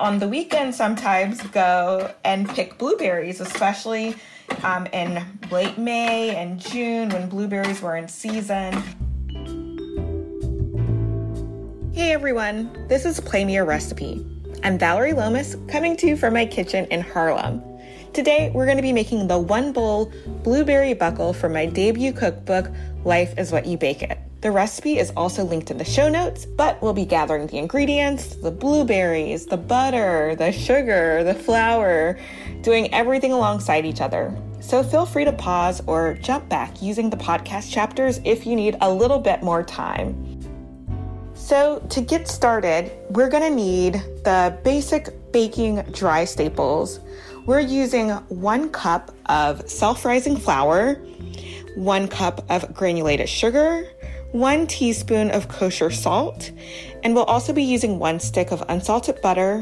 on the weekend sometimes go and pick blueberries, especially um, in late May and June when blueberries were in season. Hey everyone, this is Play Me a Recipe. I'm Vallery Lomas coming to you from my kitchen in Harlem. Today we're going to be making the one bowl blueberry buckle for my debut cookbook, Life is What You Bake It. The recipe is also linked in the show notes, but we'll be gathering the ingredients the blueberries, the butter, the sugar, the flour, doing everything alongside each other. So feel free to pause or jump back using the podcast chapters if you need a little bit more time. So, to get started, we're gonna need the basic baking dry staples. We're using one cup of self rising flour, one cup of granulated sugar, one teaspoon of kosher salt, and we'll also be using one stick of unsalted butter,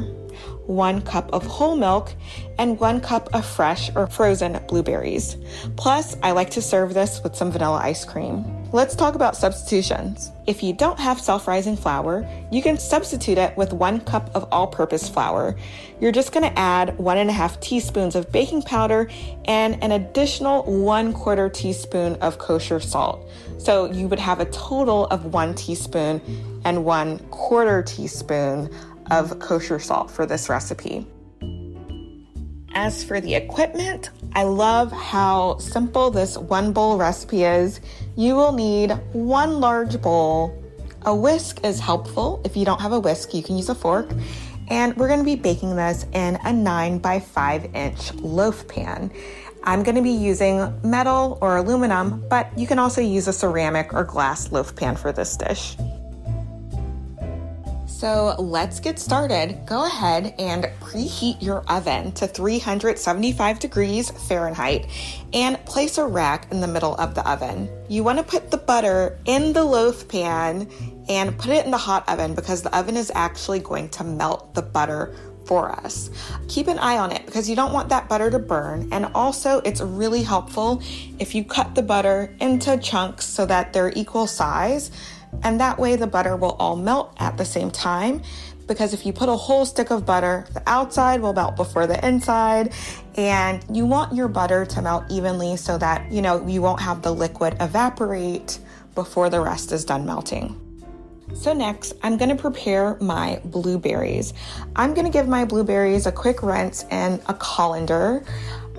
one cup of whole milk, and one cup of fresh or frozen blueberries. Plus, I like to serve this with some vanilla ice cream. Let's talk about substitutions. If you don't have self rising flour, you can substitute it with one cup of all purpose flour. You're just gonna add one and a half teaspoons of baking powder and an additional one quarter teaspoon of kosher salt. So you would have a total of one teaspoon and one quarter teaspoon of kosher salt for this recipe. As for the equipment, I love how simple this one bowl recipe is. You will need one large bowl. A whisk is helpful. If you don't have a whisk, you can use a fork. And we're gonna be baking this in a nine by five inch loaf pan. I'm gonna be using metal or aluminum, but you can also use a ceramic or glass loaf pan for this dish. So let's get started. Go ahead and preheat your oven to 375 degrees Fahrenheit and place a rack in the middle of the oven. You want to put the butter in the loaf pan and put it in the hot oven because the oven is actually going to melt the butter for us. Keep an eye on it because you don't want that butter to burn. And also, it's really helpful if you cut the butter into chunks so that they're equal size and that way the butter will all melt at the same time. Because if you put a whole stick of butter, the outside will melt before the inside. And you want your butter to melt evenly so that, you know, you won't have the liquid evaporate before the rest is done melting. So next, I'm gonna prepare my blueberries. I'm gonna give my blueberries a quick rinse in a colander.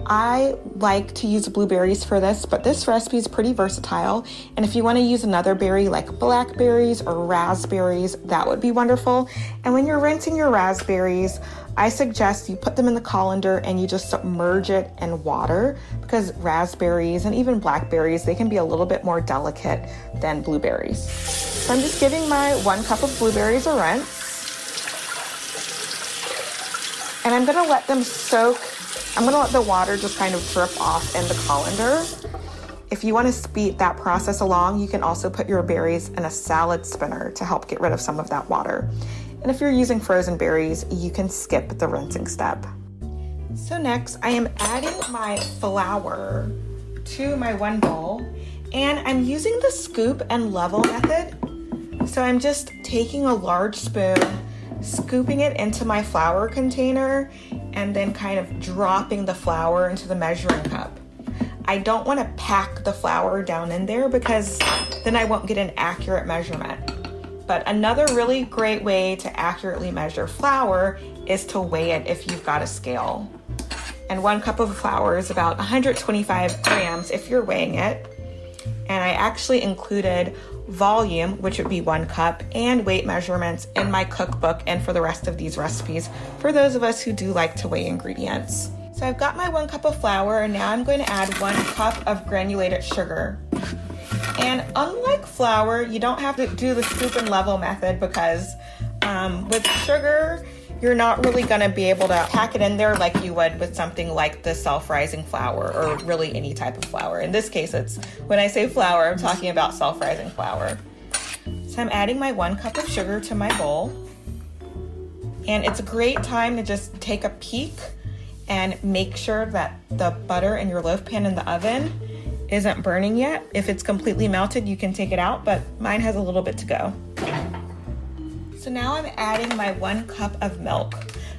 I like to use blueberries for this, but this recipe is pretty versatile. And if you want to use another berry like blackberries or raspberries, that would be wonderful. And when you're rinsing your raspberries, I suggest you put them in the colander and you just submerge it in water because raspberries and even blackberries, they can be a little bit more delicate than blueberries. So I'm just giving my one cup of blueberries a rinse. And I'm gonna let them soak I'm gonna let the water just kind of drip off in the colander. If you wanna speed that process along, you can also put your berries in a salad spinner to help get rid of some of that water. And if you're using frozen berries, you can skip the rinsing step. So next, I am adding my flour to my one bowl and I'm using the scoop and level method. So I'm just taking a large spoon, scooping it into my flour container and then kind of dropping the flour into the measuring cup. I don't want to pack the flour down in there because then I won't get an accurate measurement. But another really great way to accurately measure flour is to weigh it if you've got a scale. And one cup of flour is about 125 grams if you're weighing it. And I actually included volume, which would be one cup, and weight measurements in my cookbook and for the rest of these recipes for those of us who do like to weigh ingredients. So I've got my one cup of flour, and now I'm going to add one cup of granulated sugar. And unlike flour, you don't have to do the scoop and level method because um, with sugar, you're not really going to be able to pack it in there like you would with something like the self-rising flour or really any type of flour. In this case, it's when I say flour, I'm talking about self-rising flour. So I'm adding my one cup of sugar to my bowl. And it's a great time to just take a peek and make sure that the butter in your loaf pan in the oven isn't burning yet. If it's completely melted, you can take it out, but mine has a little bit to go. So now I'm adding my one cup of milk.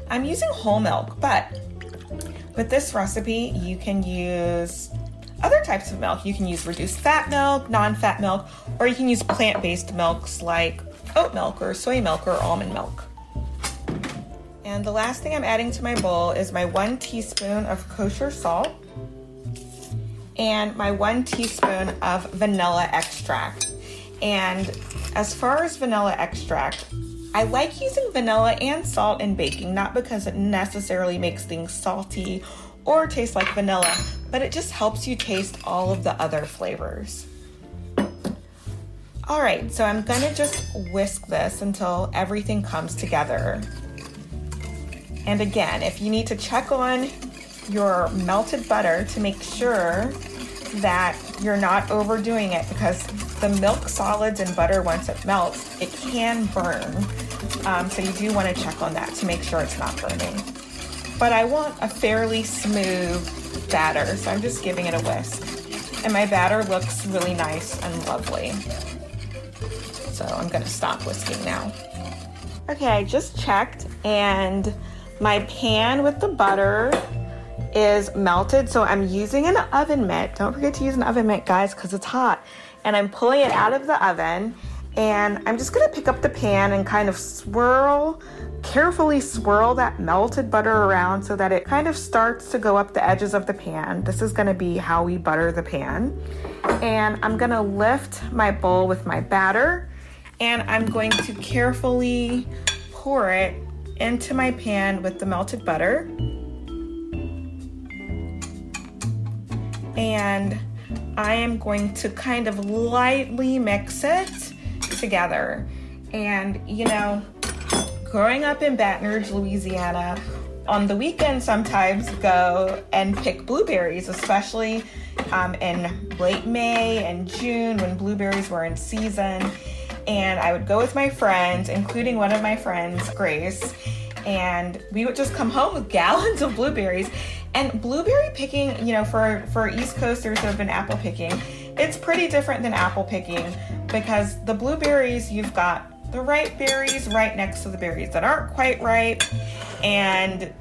I'm using whole milk, but with this recipe, you can use other types of milk. You can use reduced fat milk, non fat milk, or you can use plant based milks like oat milk or soy milk or almond milk. And the last thing I'm adding to my bowl is my one teaspoon of kosher salt and my one teaspoon of vanilla extract. And as far as vanilla extract, I like using vanilla and salt in baking, not because it necessarily makes things salty or taste like vanilla, but it just helps you taste all of the other flavors. All right, so I'm gonna just whisk this until everything comes together. And again, if you need to check on your melted butter to make sure that you're not overdoing it because the milk solids and butter, once it melts, it can burn. Um, so you do want to check on that to make sure it's not burning. But I want a fairly smooth batter, so I'm just giving it a whisk. And my batter looks really nice and lovely. So I'm going to stop whisking now. Okay, I just checked and my pan with the butter is melted. So I'm using an oven mitt. Don't forget to use an oven mitt, guys, because it's hot. And I'm pulling it out of the oven. And I'm just gonna pick up the pan and kind of swirl, carefully swirl that melted butter around so that it kind of starts to go up the edges of the pan. This is gonna be how we butter the pan. And I'm gonna lift my bowl with my batter and I'm going to carefully pour it into my pan with the melted butter. and I am going to kind of lightly mix it together. And you know, growing up in Baton Rouge, Louisiana, on the weekend sometimes go and pick blueberries, especially um, in late May and June when blueberries were in season. And I would go with my friends, including one of my friends, Grace, and we would just come home with gallons of blueberries and blueberry picking, you know, for for East Coasters who have been apple picking, it's pretty different than apple picking because the blueberries you've got the ripe berries right next to the berries that aren't quite ripe, and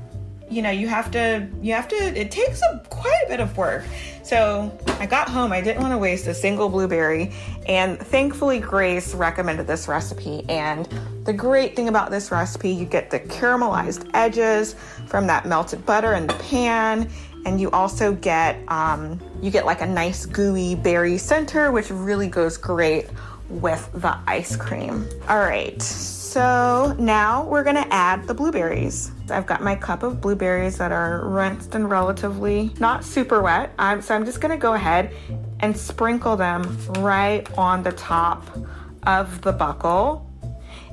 you know you have to you have to it takes a quite a bit of work. So i got home i didn't want to waste a single blueberry. And thankfully grace recommended this recipe and the great thing about this recipe you get the caramelized edges from that melted butter in the pan and you also get um, you get like a nice gooey berry center which really goes great with the ice cream all right so now we're gonna add the blueberries. I've got my cup of blueberries that are rinsed and relatively not super wet. Um, so I'm just gonna go ahead and sprinkle them right on the top of the buckle.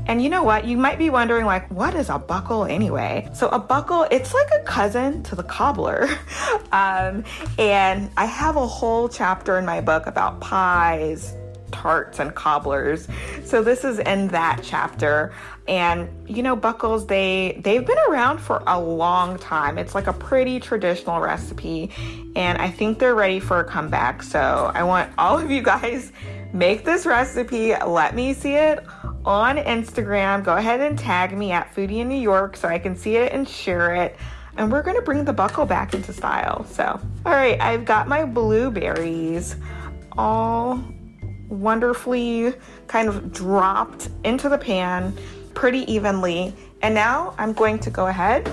And you know what? You might be wondering, like, what is a buckle anyway? So, a buckle, it's like a cousin to the cobbler. um, and I have a whole chapter in my book about pies, tarts and cobblers. So this is in that chapter. And you know, buckles they they've been around for a long time. It's like a pretty traditional recipe and I think they're ready for a comeback. So I want all of you guys make this recipe. Let me see it on Instagram. Go ahead and tag me at Foodie in New York so I can see it and share it and we're gonna bring the buckle back into style. So, all right, I've got my blueberries all wonderfully kind of dropped into the pan pretty evenly. And now I'm going to go ahead,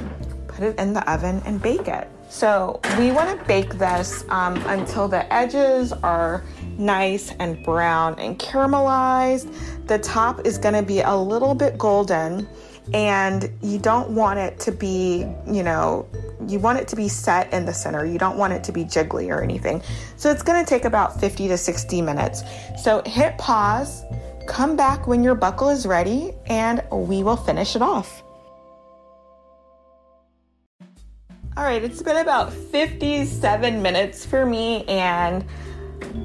put it in the oven and bake it. So we want to bake this um, until the edges are nice and brown and caramelized. The top is going to be a little bit golden and you don't want it to be, you know, you want it to be set in the center. You don't want it to be jiggly or anything. So it's going to take about 50 to 60 minutes. So hit pause, come back when your buckle is ready, and we will finish it off. All right, it's been about 57 minutes for me, and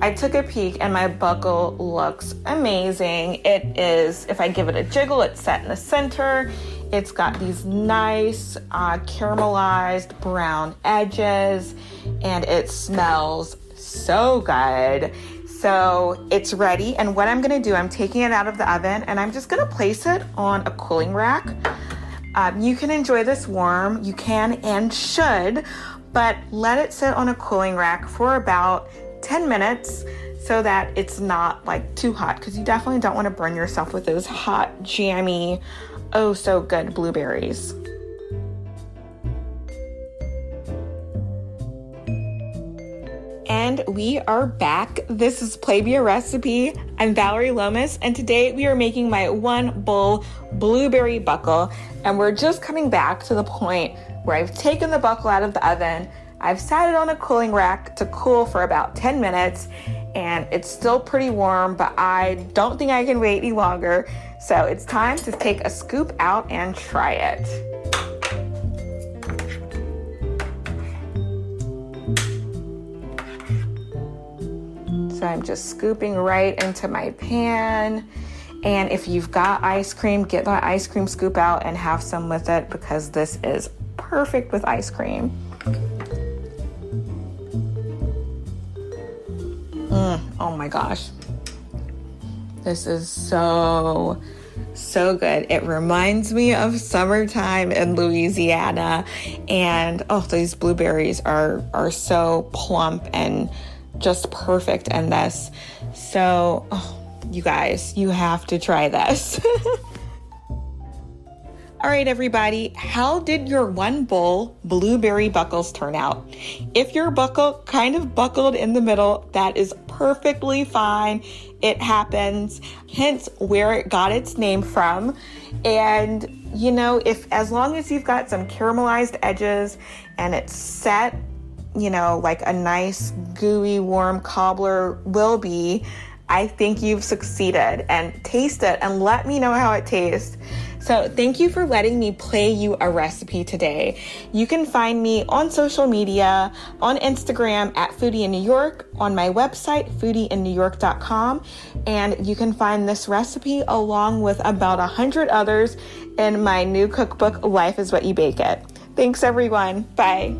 I took a peek, and my buckle looks amazing. It is, if I give it a jiggle, it's set in the center. It's got these nice uh, caramelized brown edges, and it smells so good. So it's ready, and what I'm gonna do, I'm taking it out of the oven, and I'm just gonna place it on a cooling rack. Um, you can enjoy this warm, you can and should, but let it sit on a cooling rack for about 10 minutes so that it's not like too hot because you definitely don't want to burn yourself with those hot, jammy, oh so good blueberries. And we are back. This is Play Me a Recipe. I'm Vallery Lomas, and today we are making my one bowl blueberry buckle. And we're just coming back to the point where I've taken the buckle out of the oven, I've sat it on a cooling rack to cool for about 10 minutes, and it's still pretty warm, but I don't think I can wait any longer. So it's time to take a scoop out and try it. So I'm just scooping right into my pan. And if you've got ice cream, get that ice cream scoop out and have some with it because this is perfect with ice cream. My gosh. This is so, so good. It reminds me of summertime in Louisiana. And oh, these blueberries are, are so plump and just perfect in this. So, oh, you guys, you have to try this. All right, everybody, how did your one bowl blueberry buckles turn out? If your buckle kind of buckled in the middle, that is perfectly fine. It happens, hence where it got its name from. And, you know, if as long as you've got some caramelized edges and it's set you know, like a nice, gooey, warm cobbler will be, I think you've succeeded. And taste it and let me know how it tastes. So, thank you for letting me play you a recipe today. You can find me on social media, on Instagram at Foodie in New York, on my website, foodieinnewyork.com, and you can find this recipe along with about a hundred others in my new cookbook, Life is What You Bake It. Thanks, everyone. Bye.